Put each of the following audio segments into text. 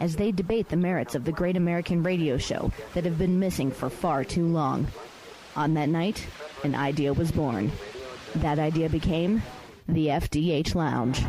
as they debate the merits of the great American radio show that have been missing for far too long. On that night, an idea was born. That idea became the FDH Lounge.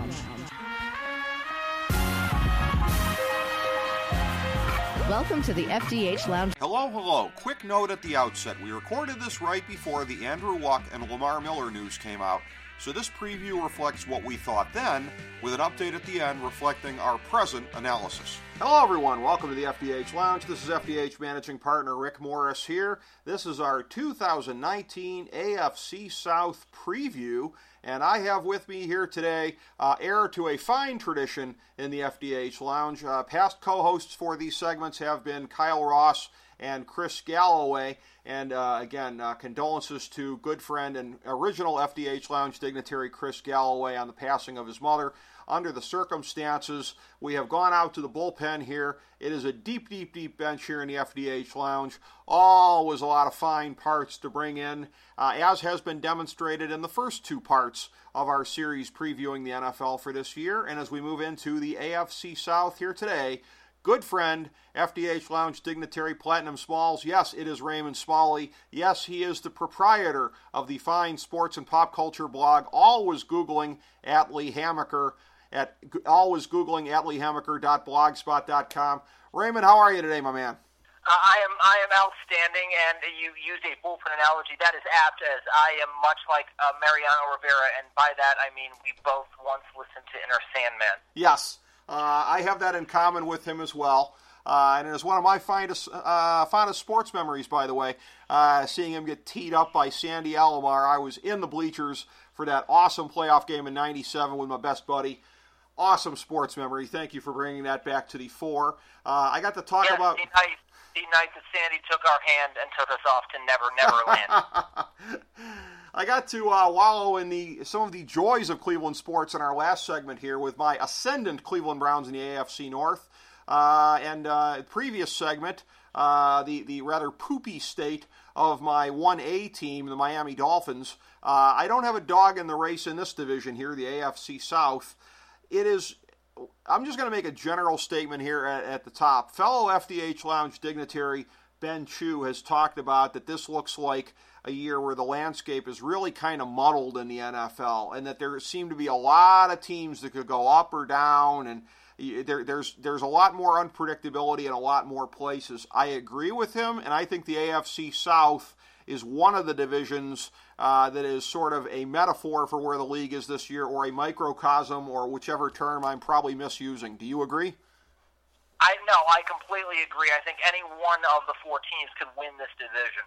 Welcome to the FDH Lounge. Hello, hello. Quick note at the outset. We recorded this right before the Andrew Luck and Lamar Miller news came out, so this preview reflects what we thought then, with an update at the end reflecting our present analysis. Hello, everyone. Welcome to the FDH Lounge. This is FDH Managing Partner Rick Morris here. This is our 2019 AFC South preview, and I have with me here today, uh, heir to a fine tradition in the FDH Lounge. Uh, past co hosts for these segments have been Kyle Ross and Chris Galloway. And uh, again, uh, condolences to good friend and original FDH Lounge dignitary Chris Galloway on the passing of his mother. Under the circumstances, we have gone out to the bullpen here. It is a deep, deep, deep bench here in the FDH Lounge. Always a lot of fine parts to bring in, uh, as has been demonstrated in the first two parts of our series previewing the NFL for this year. And as we move into the AFC South here today, good friend, FDH Lounge dignitary Platinum Smalls. Yes, it is Raymond Smalley. Yes, he is the proprietor of the fine sports and pop culture blog, always Googling at Lee Hamaker, at always Googling at leehamaker.blogspot.com. Raymond, how are you today, my man? Uh, I am I am outstanding, and you use a bullpen analogy that is apt, as I am much like uh, Mariano Rivera, and by that I mean we both once listened to Enter Sandman. Yes, I have that in common with him as well. Uh, and it is one of my finest, uh, fondest sports memories, by the way, uh, seeing him get teed up by Sandy Alomar. I was in the bleachers for that awesome playoff game in '97 with my best buddy. Awesome sports memory. Thank you for bringing that back to the fore. Uh, I got to talk yes, about the night, the night that Sandy took our hand and took us off to Never Never Land. I got to uh, wallow in the some of the joys of Cleveland sports in our last segment here with my ascendant Cleveland Browns in the AFC North. Uh, and uh, previous segment, uh, the the rather poopy state of my 1A team, the Miami Dolphins. Uh, I don't have a dog in the race in this division here, the AFC South. It is. I'm just going to make a general statement here at, at the top. Fellow FDH Lounge dignitary Ben Chu has talked about that this looks like a year where the landscape is really kind of muddled in the NFL, and that there seem to be a lot of teams that could go up or down, and there, there's there's a lot more unpredictability in a lot more places. I agree with him, and I think the AFC South is one of the divisions uh, that is sort of a metaphor for where the league is this year, or a microcosm, or whichever term I'm probably misusing. Do you agree? I no, I completely agree. I think any one of the four teams could win this division.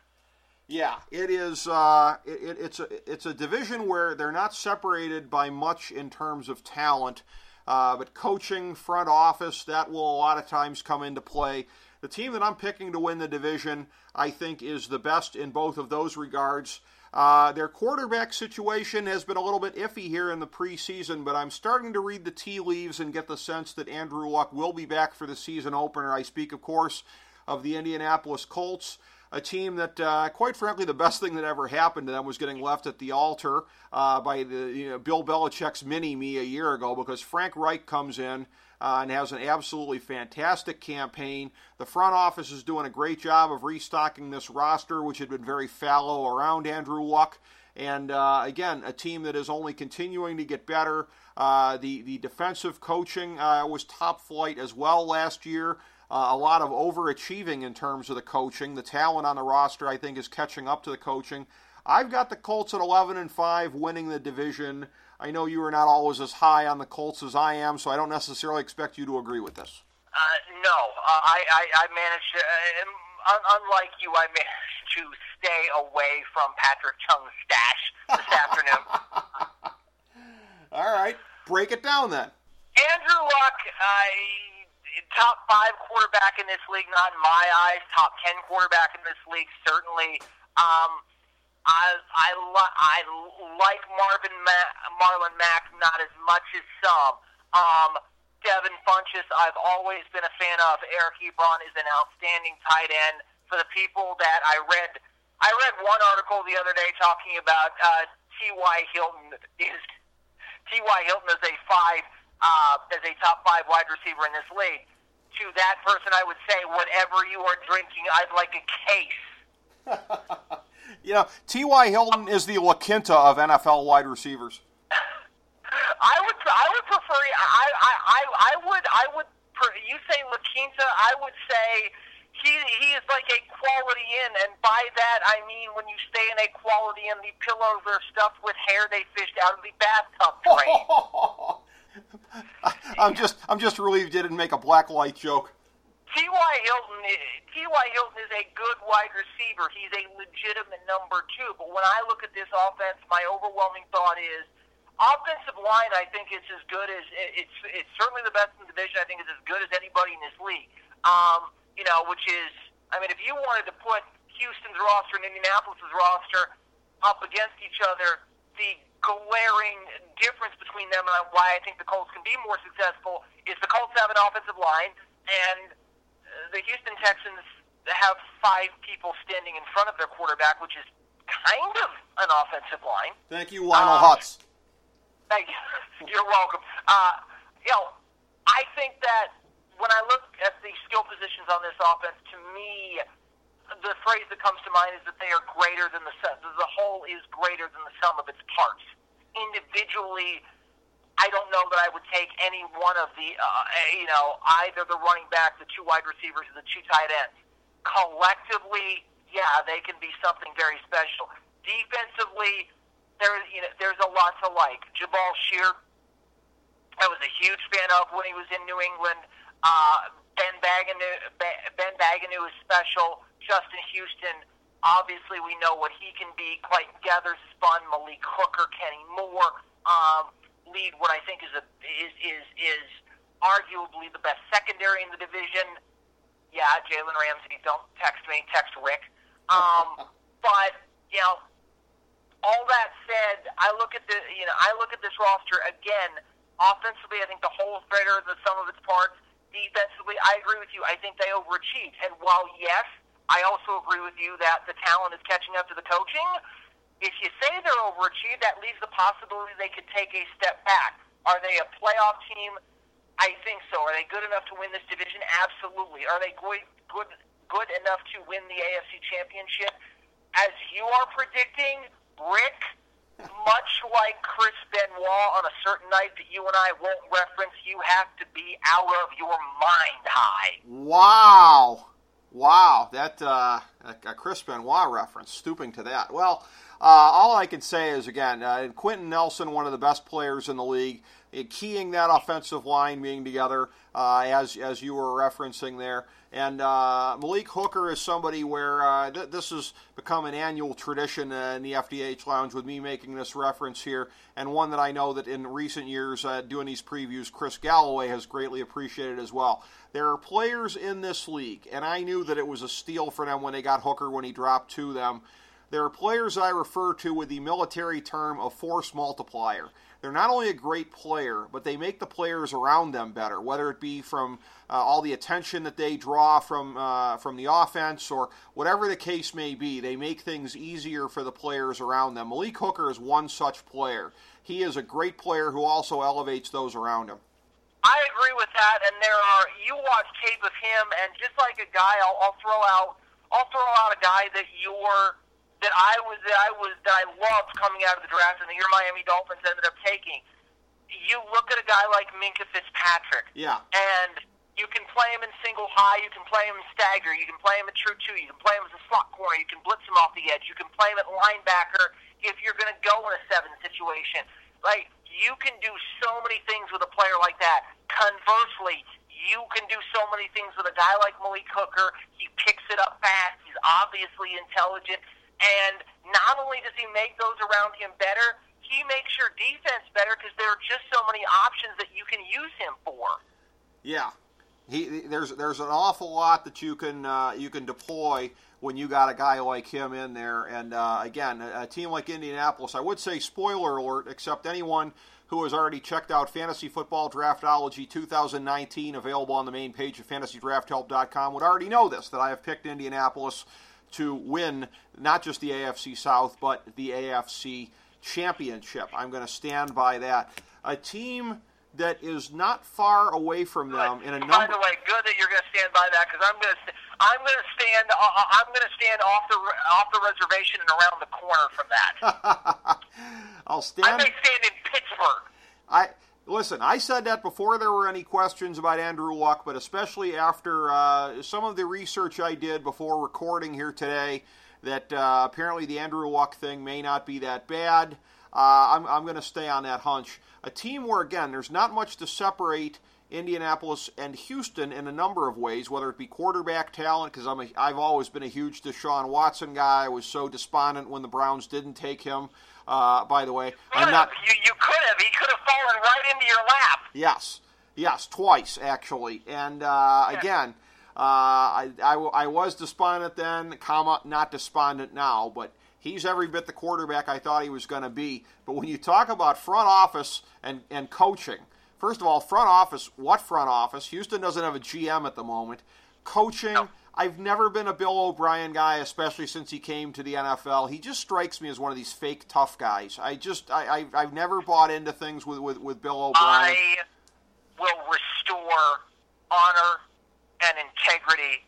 Yeah, it is. Uh, it, it's a it's a division where they're not separated by much in terms of talent, uh, but coaching, front office, that will a lot of times come into play. The team that I'm picking to win the division, I think, is the best in both of those regards. Uh, their quarterback situation has been a little bit iffy here in the preseason, but I'm starting to read the tea leaves and get the sense that Andrew Luck will be back for the season opener. I speak, of course, of the Indianapolis Colts a team that, uh, quite frankly, the best thing that ever happened to them was getting left at the altar uh, by the you know, Bill Belichick's mini me a year ago because Frank Reich comes in uh, and has an absolutely fantastic campaign. The front office is doing a great job of restocking this roster, which had been very fallow around Andrew Luck. And uh, again, a team that is only continuing to get better. Uh, the the defensive coaching uh, was top flight as well last year. Uh, a lot of overachieving in terms of the coaching. The talent on the roster, I think, is catching up to the coaching. I've got the Colts at 11 and 5, winning the division. I know you are not always as high on the Colts as I am, so I don't necessarily expect you to agree with this. Uh, no, uh, I, I, I managed to, uh, un- unlike you, I managed to stay away from Patrick Chung's stash this afternoon. All right, break it down then. Andrew Luck, I top five quarterback in this league, not in my eyes. Top ten quarterback in this league, certainly. Um, I I, li- I like Marvin Ma- Marlon Mack not as much as some. Um, Devin Funchess, I've always been a fan of. Eric Ebron is an outstanding tight end. For the people that I read, I read one article the other day talking about uh, T.Y. Hilton is T.Y. Hilton is a five uh, as a top five wide receiver in this league. To that person, I would say, whatever you are drinking, I'd like a case. you know, T.Y. Hilton is the La Quinta of NFL wide receivers. I would, I would prefer. I, I, I, I would, I would. You say La Quinta, I would say he he is like a quality inn, and by that I mean when you stay in a quality inn, the pillows are stuffed with hair they fished out of the bathtub drain. I'm just I'm just relieved didn't make a black light joke. T.Y. Hilton, T.Y. Hilton is a good wide receiver. He's a legitimate number two. But when I look at this offense, my overwhelming thought is offensive line. I think it's as good as it's. It's certainly the best in the division. I think it's as good as anybody in this league. Um, you know, which is, I mean, if you wanted to put Houston's roster and Indianapolis's roster up against each other, the glaring difference between them and why I think the Colts can be more successful is the Colts have an offensive line, and the Houston Texans have five people standing in front of their quarterback, which is kind of an offensive line. Thank you, Lionel um, Hutz. Thank you. You're welcome. Uh, you know, I think that when I look at the skill positions on this offense, to me, the phrase that comes to mind is that they are greater than the sum. The whole is greater than the sum of its parts. Individually, I don't know that I would take any one of the, uh, you know, either the running back, the two wide receivers, or the two tight ends. Collectively, yeah, they can be something very special. Defensively, there, you know, there's a lot to like. Jabaal Sheard, I was a huge fan of when he was in New England. Uh, ben Banogu, Ben Banogu is special. Justin Houston, obviously we know what he can be. Clayton Geathers is fun. Malik Hooker, Kenny Moore um, lead what I think is a is is is arguably the best secondary in the division. Yeah, Jalen Ramsey. Don't text me. Text Rick. Um, but you know, all that said, I look at the you know I look at this roster again. Offensively, I think the whole is greater than sum of its parts defensively, I agree with you. I think they overachieved. And while, yes, I also agree with you that the talent is catching up to the coaching, if you say they're overachieved, that leaves the possibility they could take a step back. Are they a playoff team? I think so. Are they good enough to win this division? Absolutely. Are they good, good, good enough to win the AFC Championship? As you are predicting, Rick, much like Chris Benoit on a certain night that you and I won't reference, you have to be out of your mind high. Wow. Wow, that uh, a Chris Benoit reference, stooping to that. Well, uh, all I can say is again, uh, Quenton Nelson, one of the best players in the league, keying that offensive line being together, uh, as as you were referencing there. And uh, Malik Hooker is somebody where uh, th- this has become an annual tradition uh, in the FDH Lounge with me making this reference here, and one that I know that in recent years uh, doing these previews, Chris Galloway has greatly appreciated as well. There are players in this league, and I knew that it was a steal for them when they got Hooker when he dropped to them. There are players I refer to with the military term of force multiplier they're not only a great player, but they make the players around them better, whether it be from uh, all the attention that they draw from uh, from the offense or whatever the case may be. They make things easier for the players around them. Malik Hooker is one such player. He is a great player who also elevates those around him. I agree with that, and there are you watch tape of him, and just like a guy, I'll, I'll throw out, I'll throw out a guy that you're that I was that I was that I loved coming out of the draft and that your Miami Dolphins ended up taking. You look at a guy like Minkah Fitzpatrick. Yeah. And you can play him in single high, you can play him in stagger, you can play him in true two, you can play him as a slot corner, you can blitz him off the edge, you can play him at linebacker if you're going to go in a seven situation. Like you can do so many things with a player like that. Conversely, you can do so many things with a guy like Malik Hooker. He picks it up fast. He's obviously intelligent. And not only does he make those around him better, he makes your defense better because there are just so many options that you can use him for. Yeah. He there's there's an awful lot that you can uh, you can deploy when you got a guy like him in there. And uh, again, a, a team like Indianapolis, I would say spoiler alert, except anyone who has already checked out Fantasy Football Draftology 2019, available on the main page of FantasyDraftHelp.com, would already know this that I have picked Indianapolis to win not just the AFC South, but the AFC Championship. I'm going to stand by that. A team that is not far away from them in a number. By the way, good that you're going to stand by that because I'm going to I'm going to stand uh, uh I'm going to stand off the off the reservation and around the corner from that. I'll stand. I may stand in Pittsburgh. I listen. I said that before there were any questions about Andrew Luck, but especially after uh, some of the research I did before recording here today, that uh, apparently the Andrew Luck thing may not be that bad. Uh, I'm, I'm going to stay on that hunch. A team where, again, there's not much to separate Indianapolis and Houston in a number of ways, whether it be quarterback talent, because I'm a, I've always been a huge Deshaun Watson guy. I was so despondent when the Browns didn't take him. Uh, by the way, I'm not. You, you could have. He could have fallen right into your lap. Yes, yes, twice actually. And uh, yeah. again, uh, I, I, I was despondent then, comma, not despondent now, but he's every bit the quarterback I thought he was going to be. But when you talk about front office and, and coaching, first of all, front office, what front office? Houston doesn't have a GM at the moment. Coaching, no. I've never been a Bill O'Brien guy, especially since he came to the NFL. He just strikes me as one of these fake tough guys. I just, I, I have never bought into things with, with, with Bill O'Brien. I will restore honor and integrity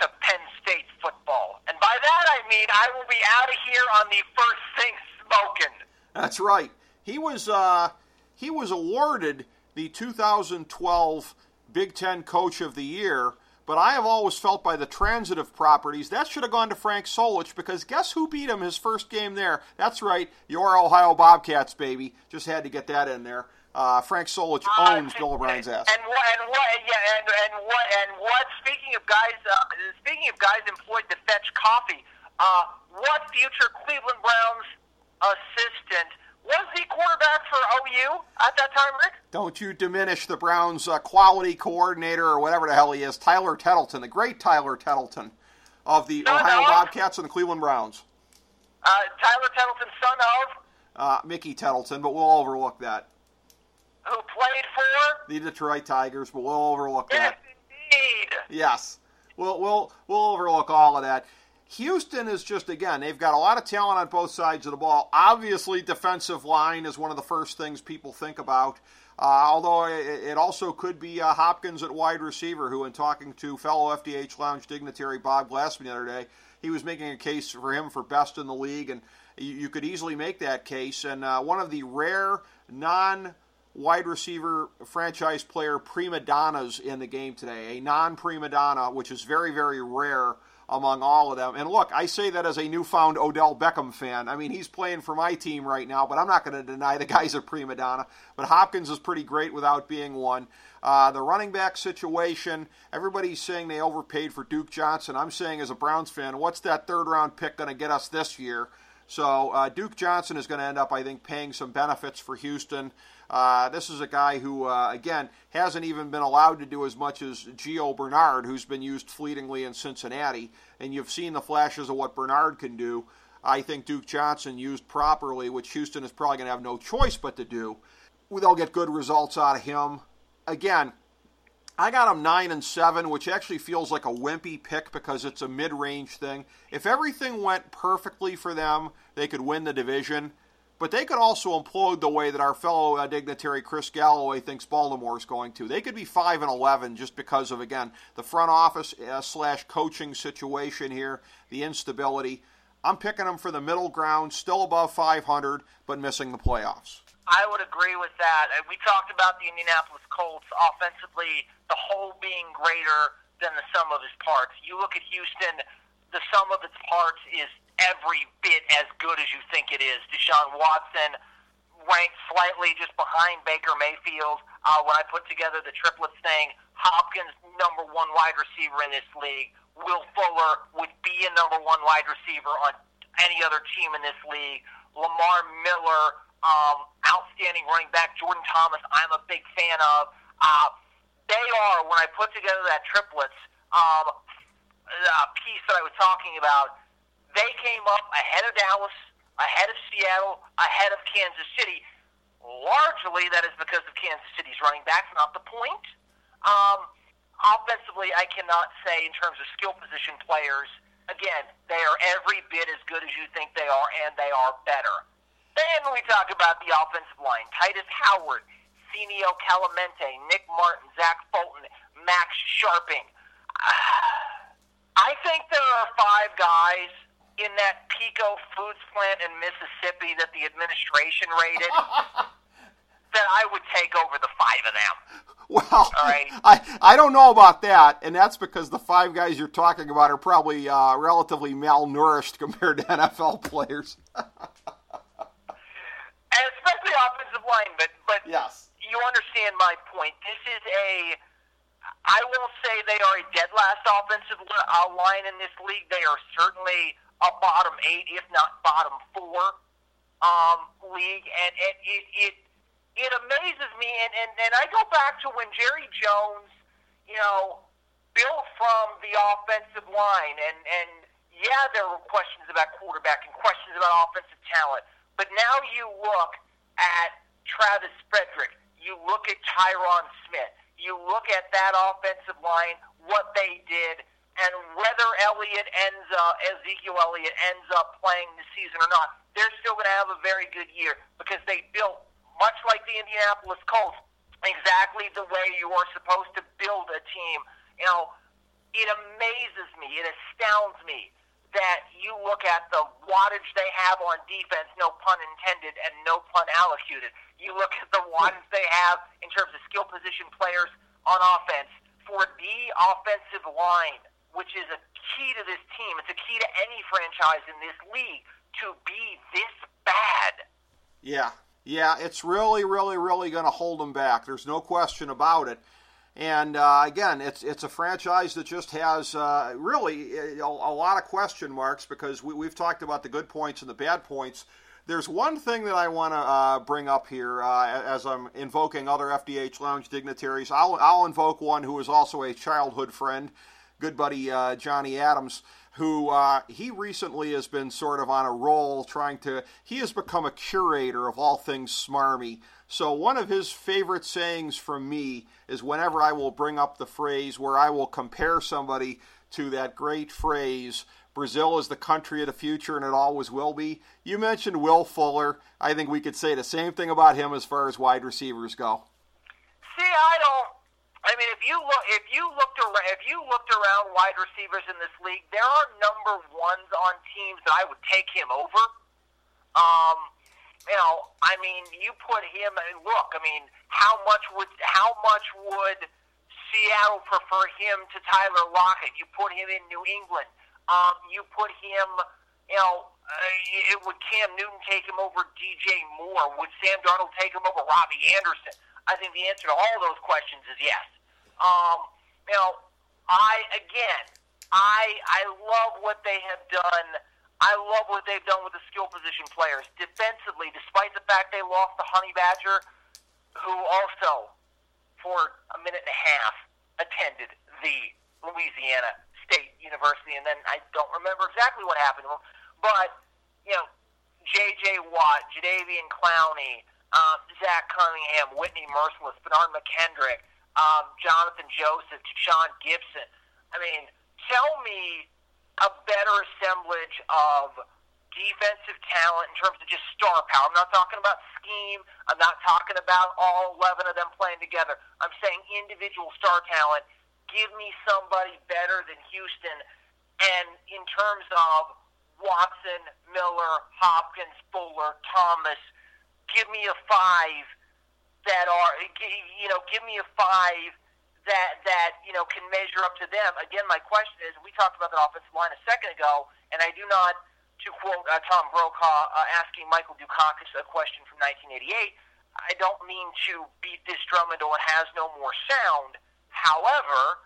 to Penn State football. And by that I mean I will be out of here on the first thing smoking. That's right. He was uh, he was awarded the 2012 Big Ten Coach of the Year. But I have always felt by the transitive properties that should have gone to Frank Solich because guess who beat him his first game there? That's right, your Ohio Bobcats, baby. Just had to get that in there. Uh, Frank Solich uh, owns uh, Bill O'Brien's ass. And what? And what? Yeah. And, and what? And what? Speaking of guys, uh, speaking of guys employed to fetch coffee, uh, what future Cleveland Browns assistant was the quarterback for OU at that time, Rick? Don't you diminish the Browns' uh, quality coordinator or whatever the hell he is, Tyler Tettleton, the great Tyler Tettleton of the son Ohio of? Bobcats and the Cleveland Browns. Uh, Tyler Tettleton, son of? Uh, Mickey Tettleton, but we'll overlook that who played for the Detroit Tigers, but we'll overlook yes, that. indeed. Yes, we'll we'll we'll overlook all of that. Houston is just again, they've got a lot of talent on both sides of the ball. Obviously, defensive line is one of the first things people think about. Uh, although it, also could be uh, Hopkins at wide receiver, who, in talking to fellow FDH Lounge dignitary Bob Glassman the other day, he was making a case for him for best in the league, and you, you could easily make that case. And uh, one of the rare non wide receiver franchise player prima donnas in the game today, a non prima donna, which is very, very rare among all of them. And look, I say that as a newfound Odell Beckham fan. I mean, he's playing for my team right now, but I'm not going to deny the guy's a prima donna. But Hopkins is pretty great without being one. Uh, the running back situation, everybody's saying they overpaid for Duke Johnson. I'm saying, as a Browns fan, what's that third round pick going to get us this year? So uh, Duke Johnson is going to end up, I think, paying some benefits for Houston. Uh, this is a guy who, uh, again, hasn't even been allowed to do as much as Gio Bernard, who's been used fleetingly in Cincinnati. And you've seen the flashes of what Bernard can do. I think Duke Johnson used properly, which Houston is probably going to have no choice but to do. They'll get good results out of him. Again, I got him nine and seven, which actually feels like a wimpy pick because it's a mid-range thing. If everything went perfectly for them, they could win the division. But they could also implode the way that our fellow uh, dignitary Chris Galloway thinks Baltimore is going to. They could be five and eleven just because of again the front office uh, slash coaching situation here, the instability. I'm picking them for the middle ground, still above 500, but missing the playoffs. I would agree with that. We talked about the Indianapolis Colts offensively, the whole being greater than the sum of its parts. You look at Houston, the sum of its parts is every bit as good as you think it is. Deshaun Watson ranked slightly just behind Baker Mayfield. Uh, when I put together the triplets thing, Hopkins number one wide receiver in this league. Will Fuller would be a number one wide receiver on any other team in this league. Lamar Miller, um, outstanding running back. Jordan Thomas, I'm a big fan of. Uh, they are, when I put together that triplets um, uh, piece that I was talking about, they came up ahead of Dallas, ahead of Seattle, ahead of Kansas City. Largely, that is because of Kansas City's running backs, not the point. Um, offensively, I cannot say in terms of skill position players. Again, they are every bit as good as you think they are, and they are better. Then we talk about the offensive line. Tytus Howard, Senio Kelemete, Nick Martin, Zach Fulton, Max Scharping. I think there are five guys in that Peco Foods plant in Mississippi that the administration rated that I would take over the five of them. Well, right. I, I don't know about that, and that's because the five guys you're talking about are probably uh, relatively malnourished compared to NFL players. and especially offensive line, but but yes. you understand my point. This is a I won't say they are a dead last offensive uh, line in this league. They are certainly a bottom eight, if not bottom four um, league, and, and it, it it amazes me, and, and, and I go back to when Jerry Jones, you know, built from the offensive line, and, and yeah, there were questions about quarterback and questions about offensive talent, but now you look at Travis Frederick, you look at Tyron Smith, you look at that offensive line, what they did, and whether Elliott ends up, Ezekiel Elliott ends up playing the season or not, they're still going to have a very good year because they built much like the Indianapolis Colts, exactly the way you are supposed to build a team. You know, it amazes me, it astounds me that you look at the wattage they have on defense, no pun intended and no pun allocated. You look at the wattage they have in terms of skill position players on offense for the offensive line, which is a key to this team. It's a key to any franchise in this league to be this bad. Yeah, yeah, it's really, really, really going to hold them back. There's no question about it. And uh, again, it's it's a franchise that just has uh, really a, a, lot of question marks because we, have talked about the good points and the bad points. There's one thing that I want to uh, bring up here uh, as I'm invoking other FDH Lounge dignitaries. I'll, I'll invoke one who is also a childhood friend, good buddy uh, Johnny Adams who uh, he recently has been sort of on a roll trying to, he has become a curator of all things smarmy. So, one of his favorite sayings from me is whenever I will bring up the phrase where I will compare somebody to that great phrase, Brazil is the country of the future and it always will be. You mentioned Will Fuller. I think we could say the same thing about him as far as wide receivers go. See, I don't I mean, if you look, if you looked around, if you looked around wide receivers in this league, there are number ones on teams that I would take him over. Um, you know, I mean, you put him. And look, I mean, how much would how much would Seattle prefer him to Tyler Lockett? You put him in New England. Um, you put him. You know, uh, it, would Cam Newton take him over DJ Moore? Would Sam Darnold take him over Robbie Anderson? I think the answer to all those questions is yes. Um, you know, I again, I I love what they have done. I love what they've done with the skill position players defensively, despite the fact they lost the Honey Badger, who also for a minute and a half attended the Louisiana State University, and then I don't remember exactly what happened to him, but you know, J.J. Watt, Jadeveon Clowney, um, Zach Cunningham, Whitney Mercilus, Bernard McKendrick, um, Jonathan Joseph, Sean Gibson. I mean, tell me a better assemblage of defensive talent in terms of just star power. I'm not talking about scheme. I'm not talking about all 11 of them playing together. I'm saying individual star talent. Give me somebody better than Houston. And in terms of Watson, Miller, Hopkins, Fuller, Thomas – give me a five that are you know give me a five that that you know can measure up to them. Again, my question is: we talked about the offensive line a second ago, and I do not, to quote uh, Tom Brokaw uh, asking Michael Dukakis a question from 1988. I don't mean to beat this drum until it has no more sound. However,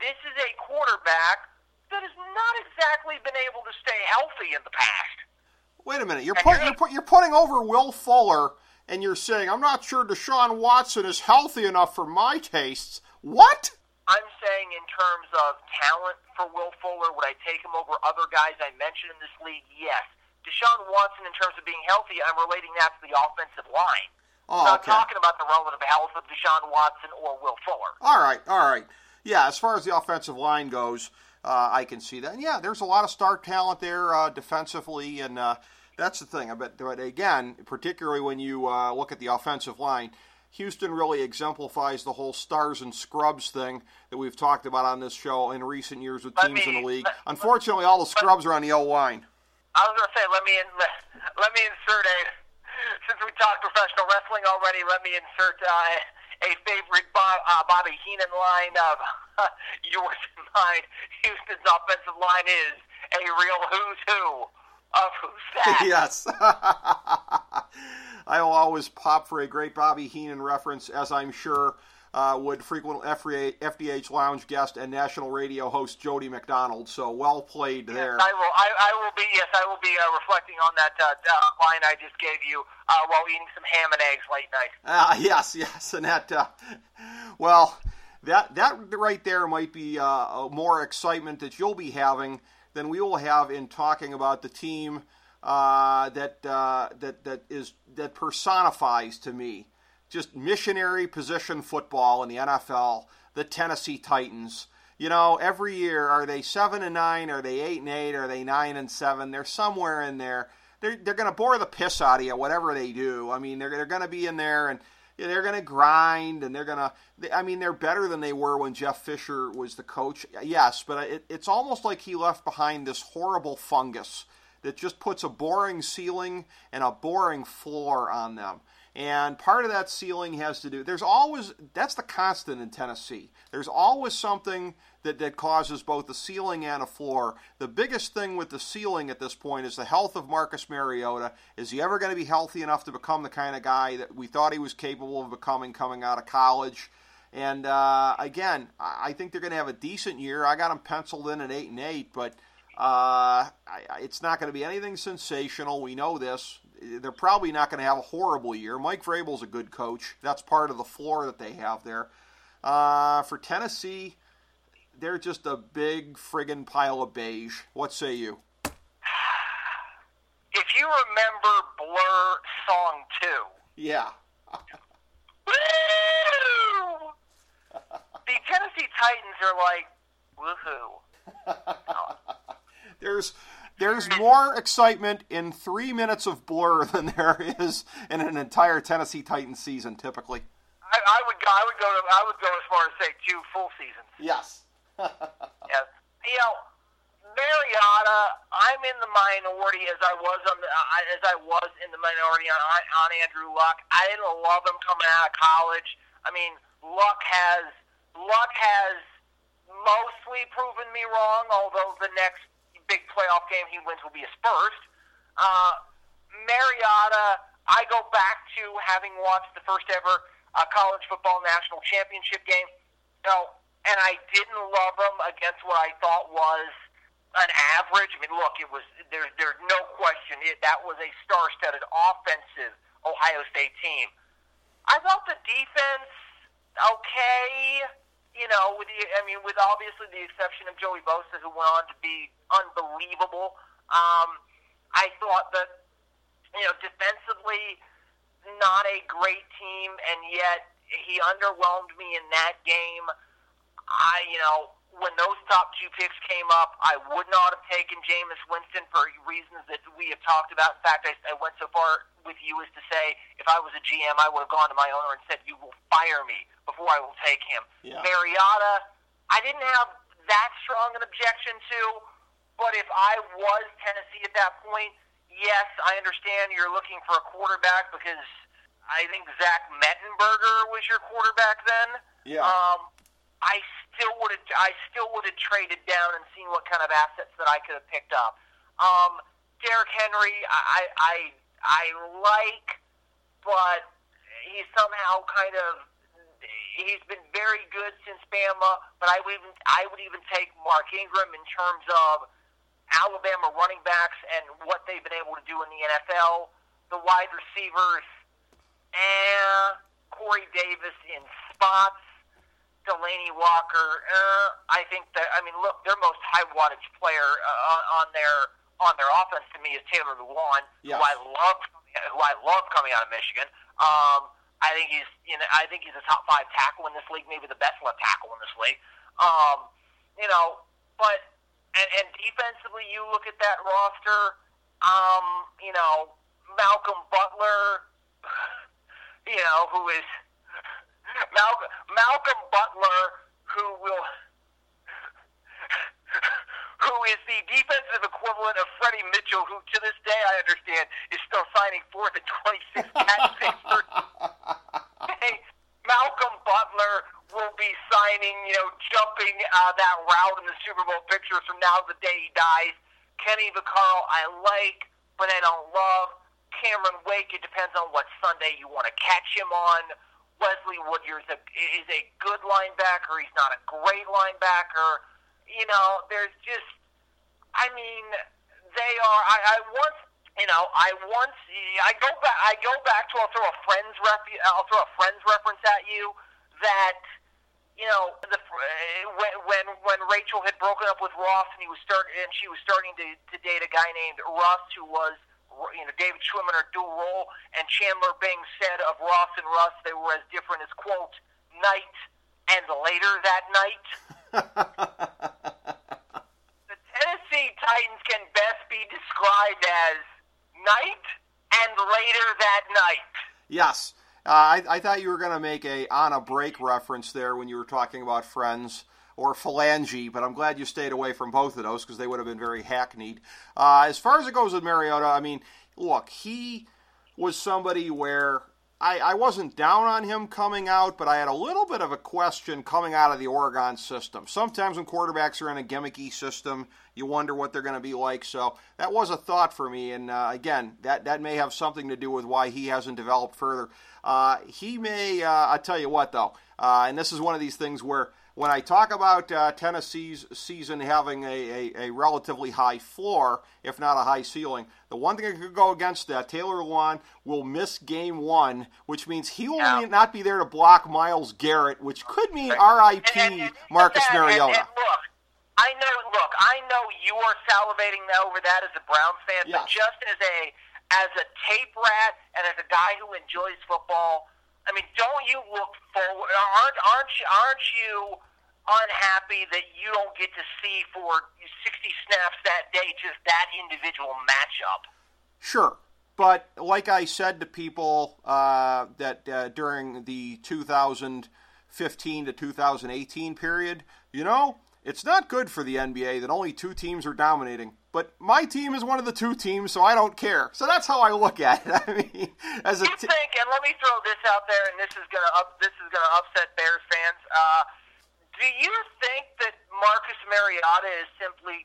this is a quarterback that has not exactly been able to stay healthy in the past. Wait a minute. You're, put, you're, put, you're putting over Will Fuller and you're saying, I'm not sure Deshaun Watson is healthy enough for my tastes. What? I'm saying in terms of talent for Will Fuller, would I take him over other guys I mentioned in this league? Yes. Deshaun Watson, in terms of being healthy, I'm relating that to the offensive line. Oh, I'm okay. talking about the relative health of Deshaun Watson or Will Fuller. All right, all right. Yeah, as far as the offensive line goes, uh, I can see that. And yeah, there's a lot of star talent there uh, defensively, and uh, that's the thing. But, but again, particularly when you uh, look at the offensive line, Houston really exemplifies the whole stars and scrubs thing that we've talked about on this show in recent years with Let teams in the league. let- Unfortunately, all the scrubs are on the O line. I was going to say, let me in, let me insert a. Since we talked professional wrestling already, let me insert uh, a favorite Bob, uh, Bobby Heenan line of yours and mine. Houston's offensive line is a real who's who of who's that. yes. I will always pop for a great Bobby Heenan reference, as I'm sure uh, would frequent FDH Lounge guest and national radio host Jody McDonald. So well played there. I will. I, I will be. Yes, I will be uh, reflecting on that uh, uh, line I just gave you uh, while eating some ham and eggs late night. Ah, yes, yes, and that. Uh, well, that that right there might be uh, more excitement that you'll be having than we will have in talking about the team uh, that uh, that that is that personifies to me just missionary position football in the NFL, the Tennessee Titans. You know, every year are they seven and nine? Are they eight and eight? Are they nine and seven? They're somewhere in there. They're they're going to bore the piss out of you, whatever they do. I mean, they're they're going to be in there and they're going to grind and they're going to. I mean, they're better than they were when Jeff Fisher was the coach. Yes, but it, it's almost like he left behind this horrible fungus that just puts a boring ceiling and a boring floor on them. And part of that ceiling has to do, there's always, that's the constant in Tennessee. There's always something that, that causes both a ceiling and a floor. The biggest thing with the ceiling at this point is the health of Marcus Mariota. Is he ever going to be healthy enough to become the kind of guy that we thought he was capable of becoming coming out of college? And uh, again, I think they're going to have a decent year. I got them penciled in at 8 and 8, but uh, it's not going to be anything sensational. We know this they're probably not going to have a horrible year. Mike Vrabel's a good coach. That's part of the floor that they have there. Uh, for Tennessee, they're just a big friggin' pile of beige. What say you? If you remember Blur Song 2. Yeah. Woo! the Tennessee Titans are like, woohoo. There's there's more excitement in three minutes of Blur than there is in an entire Tennessee Titans season, typically. I, I would go. I would go. To, I would go as far as say two full seasons. Yes. yeah. You know, Mariota. I'm in the minority as I was on the uh, as I was in the minority on on Andrew Luck. I didn't love him coming out of college. I mean, Luck has Luck has mostly proven me wrong. Although the next big playoff game he wins will be his first. Uh, Mariota, I go back to having watched the first ever uh, college football national championship game. You know, and I didn't love him against what I thought was an average. I mean, look, it was there's there's no question it, that was a star-studded offensive Ohio State team. I thought the defense okay you know, with the, I mean, with obviously the exception of Joey Bosa, who went on to be unbelievable. Um, I thought that, you know, defensively, not a great team, and yet he underwhelmed me in that game. I, you know, when those top two picks came up, I would not have taken Jameis Winston for reasons that we have talked about. In fact, I, I went so far with you as to say, if I was a GM, I would have gone to my owner and said, "You will fire me before I will take him." Yeah. Mariota, I didn't have that strong an objection to, but if I was Tennessee at that point, yes, I understand you're looking for a quarterback because I think Zach Mettenberger was your quarterback then. Yeah. Um, I still would have I still would have traded down and seen what kind of assets that I could have picked up. Um, Derrick Henry, I I I like, but he's somehow kind of he's been very good since Bama. But I would even I would even take Mark Ingram in terms of Alabama running backs and what they've been able to do in the NFL. The wide receivers, eh. Corey Davis in spots. Delanie Walker. Uh, I think that. I mean, look, their most high wattage player uh, on their on their offense to me is Taylor Lewan, yes. who I love, who I love coming out of Michigan. Um, I think he's, you know, I think he's a top five tackle in this league, maybe the best left tackle in this league. Um, you know, but and, and defensively, you look at that roster. Um, you know, Malcolm Butler, you know, who is Malcolm, Malcolm Butler, who will, who is the defensive equivalent of Freddie Mitchell, who to this day I understand is still signing fourth and twenty-six catch hey, Malcolm Butler will be signing, you know, jumping uh, that route in the Super Bowl pictures from now to the day he dies. Kenny Vaccaro, I like, but I don't love. Cameron Wake, it depends on what Sunday you want to catch him on. Wesley Woodyard is a, good linebacker. He's not a great linebacker. You know, there's just, I mean, they are. I, I once, you know, I once, I go back. I go back to. I'll throw a friend's ref. I'll throw a friend's reference at you that. You know, the, when when when Rachel had broken up with Ross and he was start and she was starting to, to date a guy named Russ who was you know, David Schwimmer dual role, and Chandler Bing said of Ross and Russ they were as different as quote night and later that night. the Tennessee Titans can best be described as night and later that night. Yes. Uh, I, I thought you were going to make a on a break reference there when you were talking about Friends or Phalange, but I'm glad you stayed away from both of those because they would have been very hackneyed. Uh, as far as it goes with Mariota, I mean, look, he was somebody where I, I wasn't down on him coming out, but I had a little bit of a question coming out of the Oregon system. Sometimes when quarterbacks are in a gimmicky system, you wonder what they're going to be like. So that was a thought for me, and uh, again, that that may have something to do with why he hasn't developed further. Uh, he may. Uh, I tell you what, though, uh, and this is one of these things where when I talk about uh, Tennessee's season having a, a, a, relatively high floor, if not a high ceiling, the one thing that could go against that, Taylor Lewan will miss game one, which means he will yeah. not be there to block Myles Garrett, which could mean RIP and, and, and, Marcus Mariota. look, I know. Look, I know you are salivating over that as a Browns fan, but just as a as a tape rat and as a guy who enjoys football I mean, don't you look forward? Aren't aren't you, aren't you unhappy that you don't get to see for 60 snaps that day just that individual matchup? Sure. But like I said to people uh, that uh, during the 2015 to 2018 period, you know, it's not good for the NBA that only two teams are dominating. But my team is one of the two teams, so I don't care. So that's how I look at it. I mean, as a you t- think, and let me throw this out there, and this is gonna up, this is gonna upset Bears fans. Uh, do you think that Marcus Mariota is simply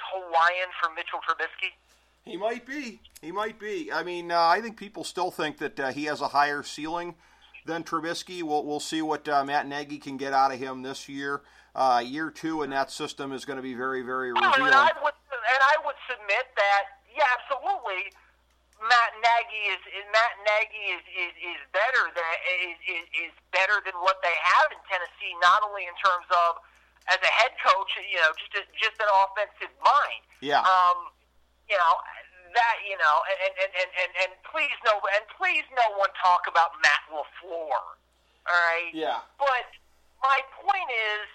Hawaiian for Mitchell Trubisky? He might be. He might be. I mean, uh, I think people still think that uh, he has a higher ceiling than Trubisky. We'll, we'll see what uh, Matt Nagy can get out of him this year. Uh, year two in that system is going to be very, very revealing. and, I would, and I would submit that, yeah, absolutely. Matt Nagy is, is Matt Nagy is, is, is better than is, is, is better than what they have in Tennessee. Not only in terms of as a head coach, you know, just a, just an offensive mind. Yeah. Um, you know that you know, and and, and, and, and please no, and please no one talk about Matt LaFleur. All right. Yeah. But my point is,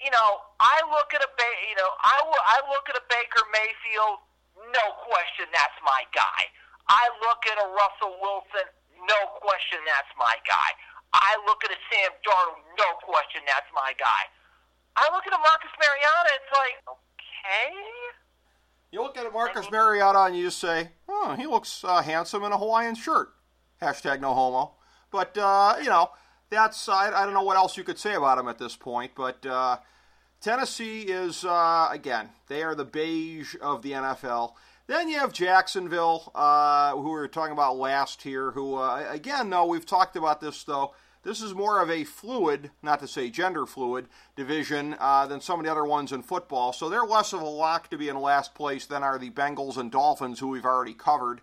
you know, I look at a you know, I, I look at a Baker Mayfield, no question, that's my guy. I look at a Russell Wilson, no question, that's my guy. I look at a Sam Darnold, no question, that's my guy. I look at a Marcus Mariota, it's like, okay. You look at a Marcus Mariota and you just say, oh, he looks uh, handsome in a Hawaiian shirt. Hashtag no homo. But, uh, you know, that's, I, I, don't know what else you could say about him at this point, but uh, Tennessee is, uh, again, they are the beige of the NFL. Then you have Jacksonville, uh, who we were talking about last here, who, uh, again, though, we've talked about this, though. This is more of a fluid, not to say gender fluid, division uh, than some of the other ones in football. So they're less of a lock to be in last place than are the Bengals and Dolphins, who we've already covered.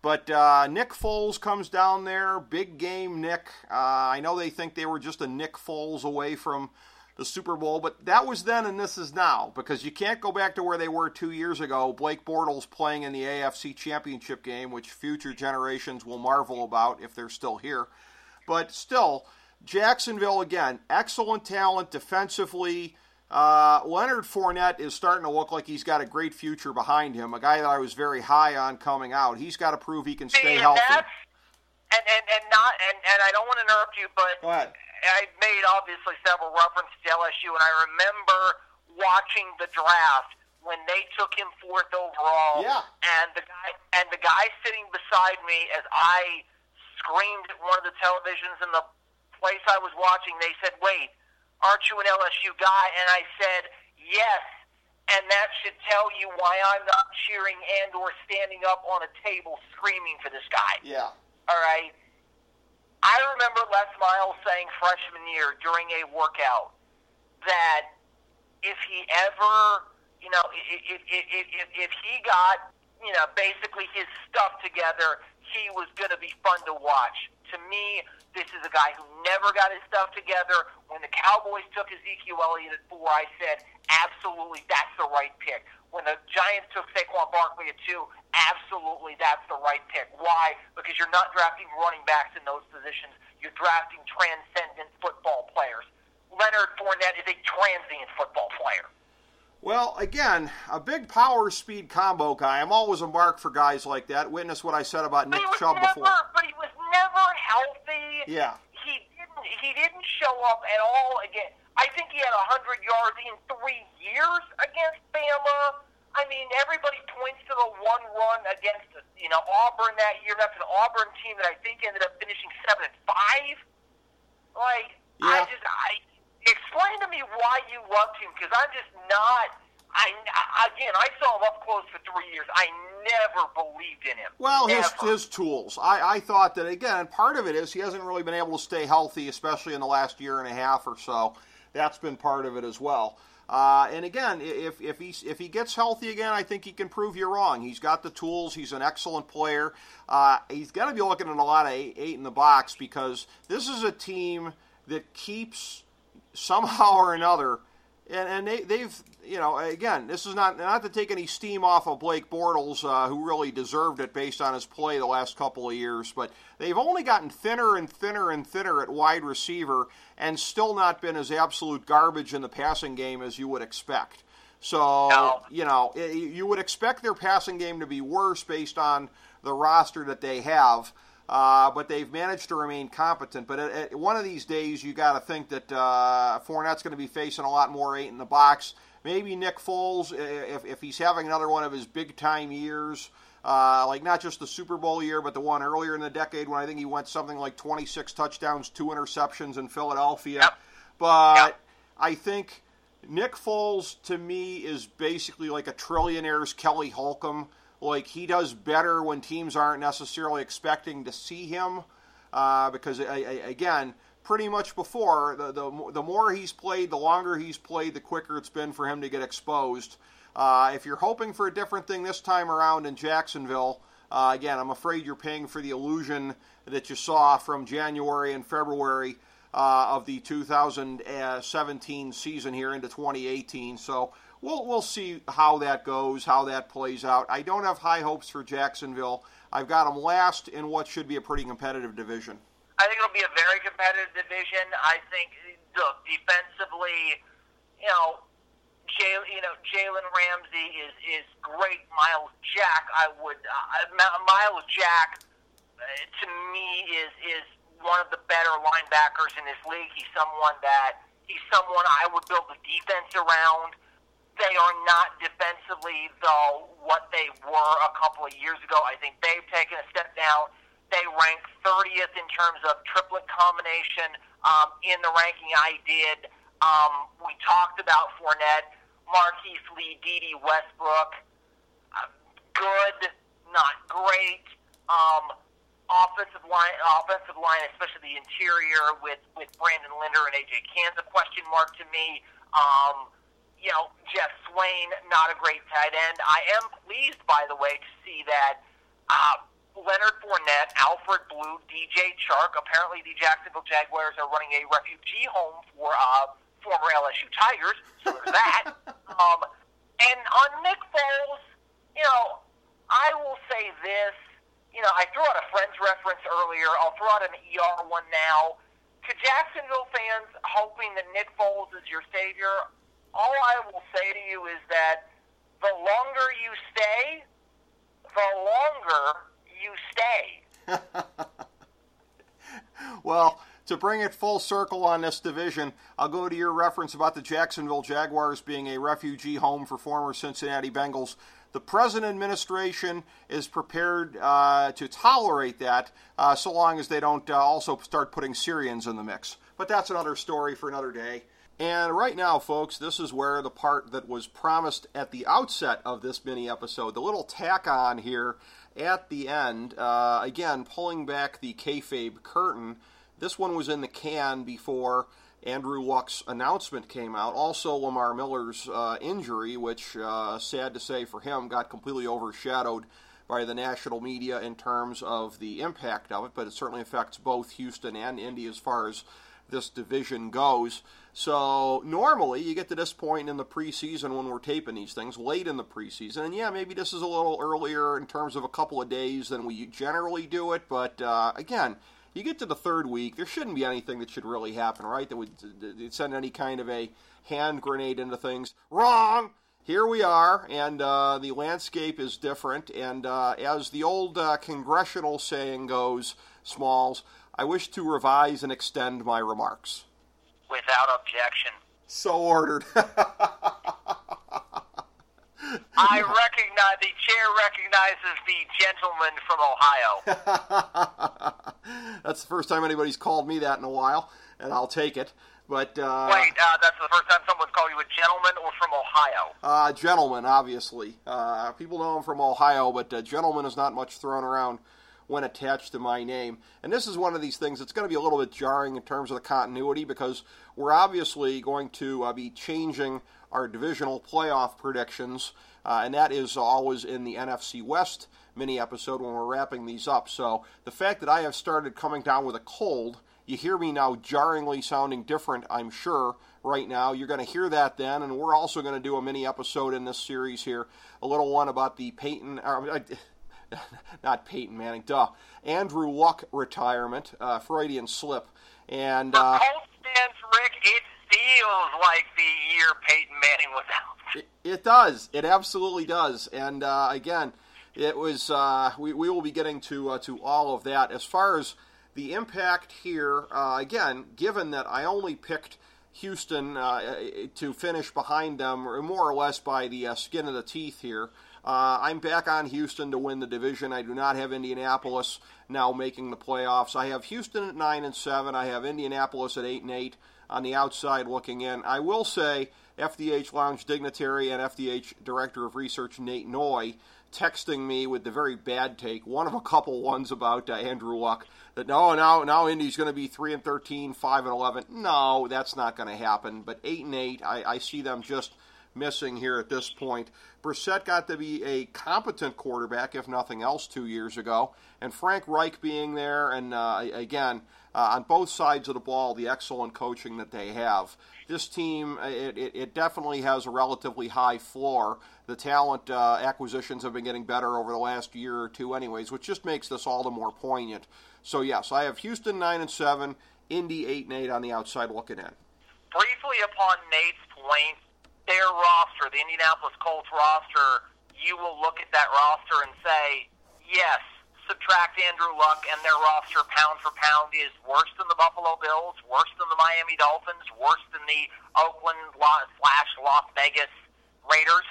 But uh, Nick Foles comes down there, big game Nick. Uh, I know they think they were just a Nick Foles away from the Super Bowl, but that was then and this is now because you can't go back to where they were two years ago. Blake Bortles playing in the AFC Championship game, which future generations will marvel about if they're still here. But still, Jacksonville again, excellent talent defensively. Uh, Leonard Fournette is starting to look like he's got a great future behind him. A guy that I was very high on coming out. He's got to prove he can stay and healthy. And, and, and not and, and I don't want to interrupt you, but Go ahead. I made obviously several references to LSU, and I remember watching the draft when they took him fourth overall. Yeah. And the guy and the guy sitting beside me as I screamed at one of the televisions in the place I was watching, they said, "Wait, aren't you an LSU guy?" And I said, "Yes." And that should tell you why I'm not cheering and or standing up on a table screaming for this guy. Yeah. All right. I remember Les Miles saying freshman year during a workout that if he ever, you know, if, if, if, if, if he got, you know, basically his stuff together, he was going to be fun to watch. To me, this is a guy who never got his stuff together. When the Cowboys took Ezekiel Elliott at four, I said, absolutely, that's the right pick. When the Giants took Saquon Barkley at two, absolutely, that's the right pick. Why? Because you're not drafting running backs in those positions. You're drafting transcendent football players. Leonard Fournette is a transient football player. Well, again, a big power speed combo guy. I'm always a mark for guys like that. Witness what I said about But Nick Chubb never, before. but he never healthy. Yeah. He didn't. He didn't show up at all again. I think he had hundred yards in three years against Bama. I mean, everybody points to the one run against you know Auburn that year. That's an Auburn team that I think ended up finishing seven and five. Like I just I explain to me why you loved him because I'm just not. I I- again I saw him up close for three years. I never believed in him. Well, his his tools. I, I thought that again. Part of it is he hasn't really been able to stay healthy, especially in the last year and a half or so. That's been part of it as well. Uh, and again, if if he if he gets healthy again, I think he can prove you wrong. He's got the tools. He's an excellent player. Uh, he's going to be looking at a lot of eight, eight in the box because this is a team that keeps somehow or another and, and they, they've, you know, again, this is not not to take any steam off of Blake Bortles, uh, who really deserved it based on his play the last couple of years, but they've only gotten thinner and thinner and thinner at wide receiver, and still not been as absolute garbage in the passing game as you would expect. So, No. you know, i- you would expect their passing game to be worse based on the roster that they have. Uh, but they've managed to remain competent. But at, at one of these days, you got to think that uh, Fournette's going to be facing a lot more eight in the box. Maybe Nick Foles, if, if he's having another one of his big time years, uh, like not just the Super Bowl year, but the one earlier in the decade when I think he went something like 26 touchdowns, two interceptions in Philadelphia. Yep. But Yep. I think Nick Foles to me is basically like a trillionaire's Kelly Holcomb. Like he does better when teams aren't necessarily expecting to see him, uh, because I, I, again, pretty much before the, the the more he's played, the longer he's played, the quicker it's been for him to get exposed. Uh, if you're hoping for a different thing this time around in Jacksonville, uh, again, I'm afraid you're paying for the illusion that you saw from January and February uh, of the 2017 season here into 2018. So we'll we'll see how that goes, how that plays out. I don't have high hopes for Jacksonville. I've got them last in what should be a pretty competitive division. I think it'll be a very competitive division. I think, look, defensively, you know, Jay, you know, Jalen Ramsey is is great. Myles Jack, I would, uh, Myles Jack, uh, to me is is one of the better linebackers in this league. He's someone that he's someone I would build the defense around. They are not defensively though what they were a couple of years ago. I think they've taken a step down. They rank 30th in terms of triplet combination um, in the ranking I did. Um, we talked about Fournette, Marquise Lee, Dede Westbrook. Uh, good, not great. Um, offensive line, offensive line, especially the interior with with Brandon Linder and AJ Cann's a question mark to me. Um, you know, Geoff Swaim, not a great tight end. I am pleased, by the way, to see that uh, Leonard Fournette, Alfred Blue, DJ Chark. Apparently, the Jacksonville Jaguars are running a refugee home for uh, former LSU Tigers. So there's that. um, and on Nick Foles, you know, I will say this. You know, I threw out a Friends reference earlier. I'll throw out an ER one now. To Jacksonville fans hoping that Nick Foles is your savior, all I will say to you is that the longer you stay, the longer you stay. well, to bring it full circle on this division, I'll go to your reference about the Jacksonville Jaguars being a refugee home for former Cincinnati Bengals. The present administration is prepared uh, to tolerate that uh, so long as they don't uh, also start putting Syrians in the mix. But that's another story for another day. And right now, folks, this is where the part that was promised at the outset of this mini episode, the little tack on here at the end, uh, again, pulling back the kayfabe curtain. This one was in the can before Andrew Luck's announcement came out. Also, Lamar Miller's uh, injury, which, uh, sad to say for him, got completely overshadowed by the national media in terms of the impact of it, but it certainly affects both Houston and Indy as far as this division goes. So normally you get to this point in the preseason when we're taping these things, late in the preseason, and yeah, maybe this is a little earlier in terms of a couple of days than we generally do it. But uh, again, you get to the third week, there shouldn't be anything that should really happen, right? That would send any kind of a hand grenade into things. Wrong. Here we are, and uh, the landscape is different. And uh, as the old uh, congressional saying goes, Smalls, I wish to revise and extend my remarks. Without objection. So ordered. I recognize the chair recognizes the gentleman from Ohio. that's the first time anybody's called me that in a while, and I'll take it. But uh, wait, uh, that's the first time someone's called you a gentleman or from Ohio? Uh, gentleman, obviously. Uh, people know I'm from Ohio, but uh, gentleman is not much thrown around when attached to my name. And this is one of these things that's going to be a little bit jarring in terms of the continuity because we're obviously going to uh, be changing our divisional playoff predictions, uh, and that is always in the NFC West mini episode when we're wrapping these up. So the fact that I have started coming down with a cold. You hear me now jarringly sounding different, I'm sure, right now. You're going to hear that then, and we're also going to do a mini episode in this series here, a little one about the Peyton, uh, not Peyton Manning, duh, Andrew Luck retirement, uh, Freudian slip, and uh, stands, Rick. It feels like the year Peyton Manning was out. It, it does. It absolutely does. And uh, again, it was. Uh, we we will be getting to uh, to all of that as far as the impact here. Uh, again, given that I only picked. Houston uh, to finish behind them, more or less by the uh, skin of the teeth here. Uh, I'm back on Houston to win the division. I do not have Indianapolis now making the playoffs. I have Houston at nine and seven. I have Indianapolis at eight and eight on the outside looking in. I will say FDH Lounge dignitary and FDH Director of Research Nate Noy texting me with the very bad take, one of a couple ones about uh, Andrew Luck, that no, now now Indy's going to be three and 13, 5 and eleven. No, that's not going to happen. But eight and eight, I, I see them just missing here at this point. Brissett got to be a competent quarterback, if nothing else, two years ago. And Frank Reich being there, and uh, again, uh, on both sides of the ball, the excellent coaching that they have. This team, it, it, it definitely has a relatively high floor. The talent uh, acquisitions have been getting better over the last year or two, anyways, which just makes this all the more poignant. So, yes, I have Houston 9 and 7, Indy 8 and 8 on the outside looking in. Briefly upon Nate's point, their roster, the Indianapolis Colts roster, you will look at that roster and say, yes, subtract Andrew Luck, and their roster pound for pound is worse than the Buffalo Bills, worse than the Miami Dolphins, worse than the Oakland slash Las Vegas Raiders.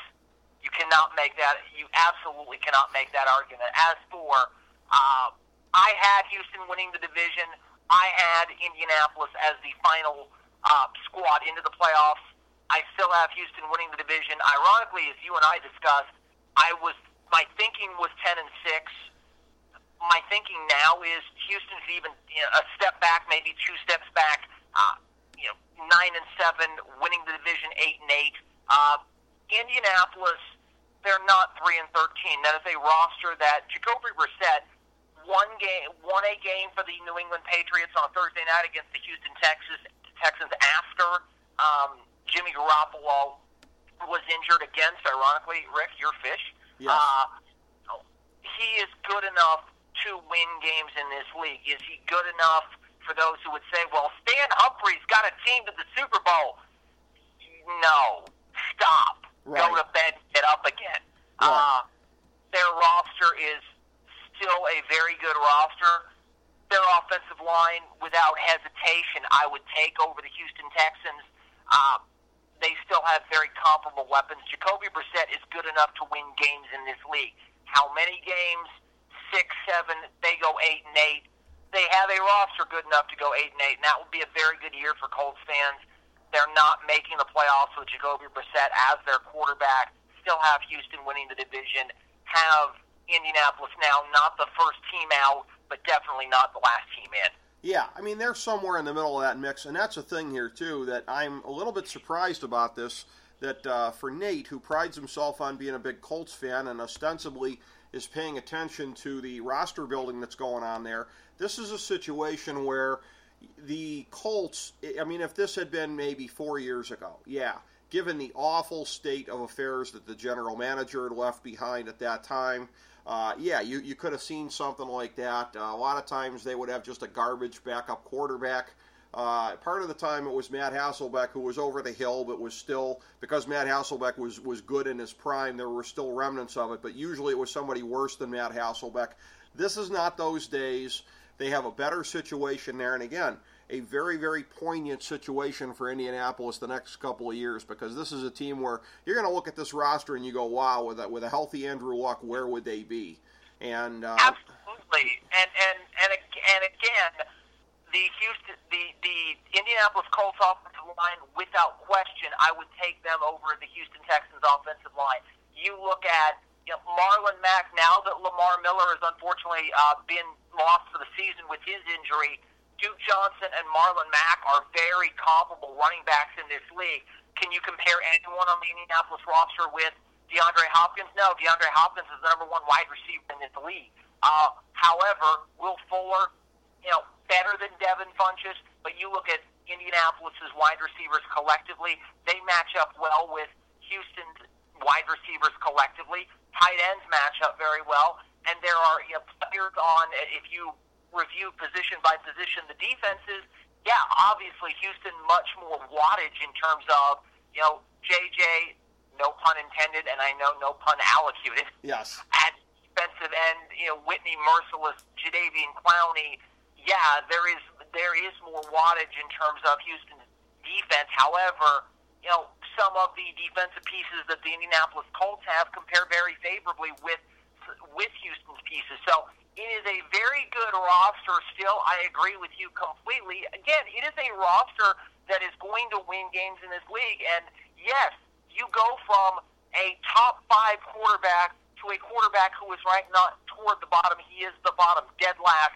You cannot make that. You absolutely cannot make that argument. As for, uh, I had Houston winning the division. I had Indianapolis as the final uh, squad into the playoffs. I still have Houston winning the division. Ironically, as you and I discussed, I was my thinking was ten and six. My thinking now is Houston's even you know, a step back, maybe two steps back. Uh, you know, nine and seven, winning the division, eight and eight. Uh, Indianapolis, they're not three and thirteen. That is a roster that Jacoby Brissett one game, one a game for the New England Patriots on Thursday night against the Houston Texas Texans after um, Jimmy Garoppolo was injured against, ironically, Rick, your fish. Yes. Uh, he is good enough to win games in this league. Is he good enough for those who would say, well, Stan Humphries got a team to the Super Bowl? No. Stop. Right. Go to bed, get up again. Right. Uh, their roster is still a very good roster. Their offensive line, without hesitation, I would take over the Houston Texans. Uh, they still have very comparable weapons. Jacoby Brissett is good enough to win games in this league. How many games? Six, seven. They go eight and eight. They have a roster good enough to go eight and eight, and that would be a very good year for Colts fans. They're not making the playoffs with Jacoby Brissett as their quarterback. Still have Houston winning the division. Have Indianapolis now not the first team out, but definitely not the last team in. Yeah, I mean they're somewhere in the middle of that mix, and that's a thing here too that I'm a little bit surprised about this. That uh, for Nate, who prides himself on being a big Colts fan and ostensibly is paying attention to the roster building that's going on there, this is a situation where the Colts. I mean, if this had been maybe four years ago, yeah, given the awful state of affairs that the general manager had left behind at that time. Uh, yeah, you, you could have seen something like that. Uh, a lot of times they would have just a garbage backup quarterback. Uh, part of the time it was Matt Hasselbeck who was over the hill, but was still because Matt Hasselbeck was was good in his prime. There were still remnants of it, but usually it was somebody worse than Matt Hasselbeck. This is not those days. They have a better situation there, and again, a very very poignant situation for Indianapolis the next couple of years because this is a team where you're going to look at this roster and you go, wow, with a, with a healthy Andrew Luck, where would they be? And uh, Absolutely, and and and and again, the Houston, the the Indianapolis Colts offensive line, without question, I would take them over the Houston Texans offensive line. You look at you know, Marlon Mack. Now that Lamar Miller has unfortunately uh, been lost for the season with his injury, Duke Johnson and Marlon Mack are very comparable running backs in this league. Can you compare anyone on the Indianapolis roster with DeAndre Hopkins? No, DeAndre Hopkins is the number one wide receiver in this league. Uh, however, Will Fuller, you know, better than Devin Funchess, but you look at Indianapolis's wide receivers collectively, they match up well with Houston's wide receivers collectively. Tight ends match up very well, and there are you know, players on. If you review position by position the defenses, yeah, obviously Houston much more wattage in terms of you know JJ, no pun intended, and I know no pun allocated yes, at defensive end, you know, Whitney Mercilus, Jadeveon Clowney, yeah, there is there is more wattage in terms of Houston's defense. However, you know, some of the defensive pieces that the Indianapolis Colts have compare very favorably with with Houston's pieces. So it is a very good roster still. I agree with you completely. Again, it is a roster that is going to win games in this league. And yes, you go from a top five quarterback to a quarterback who is ranked not toward the bottom. He is the bottom, dead last.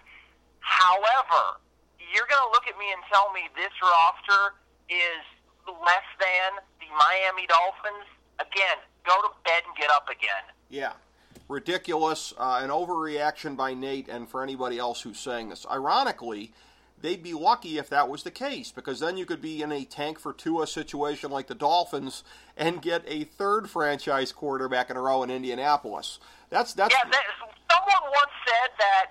However, you're going to look at me and tell me this roster is less than the Miami Dolphins. Again, go to bed and get up again. yeah, ridiculous, uh, an overreaction by Nate and for anybody else who's saying this. Ironically, they'd be lucky if that was the case because then you could be in a tank for Tua situation like the Dolphins and get a third franchise quarterback in a row in Indianapolis. That's that's Yeah, that, someone once said that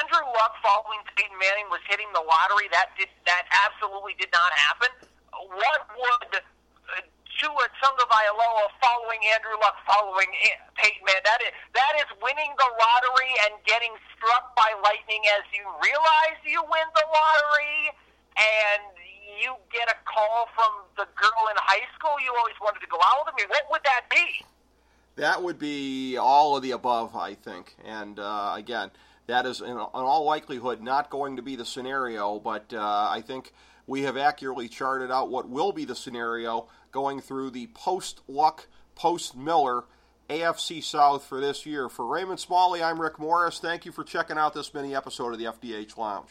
Andrew Luck following Peyton Manning was hitting the lottery. That did that absolutely did not happen. What would Tua Tagovailoa following Andrew Luck following Peyton Manning? That is that is winning the lottery and getting struck by lightning as you realize you win the lottery and you get a call from the girl in high school you always wanted to go out with. I mean, what would that be? That would be all of the above, I think. And uh, again, that is in, in all likelihood not going to be the scenario, but uh, I think we have accurately charted out what will be the scenario going through the post Luck, post Miller AFC South for this year. For Raymond Smalley, I'm Rick Morris. Thank you for checking out this mini episode of the FDH Lounge.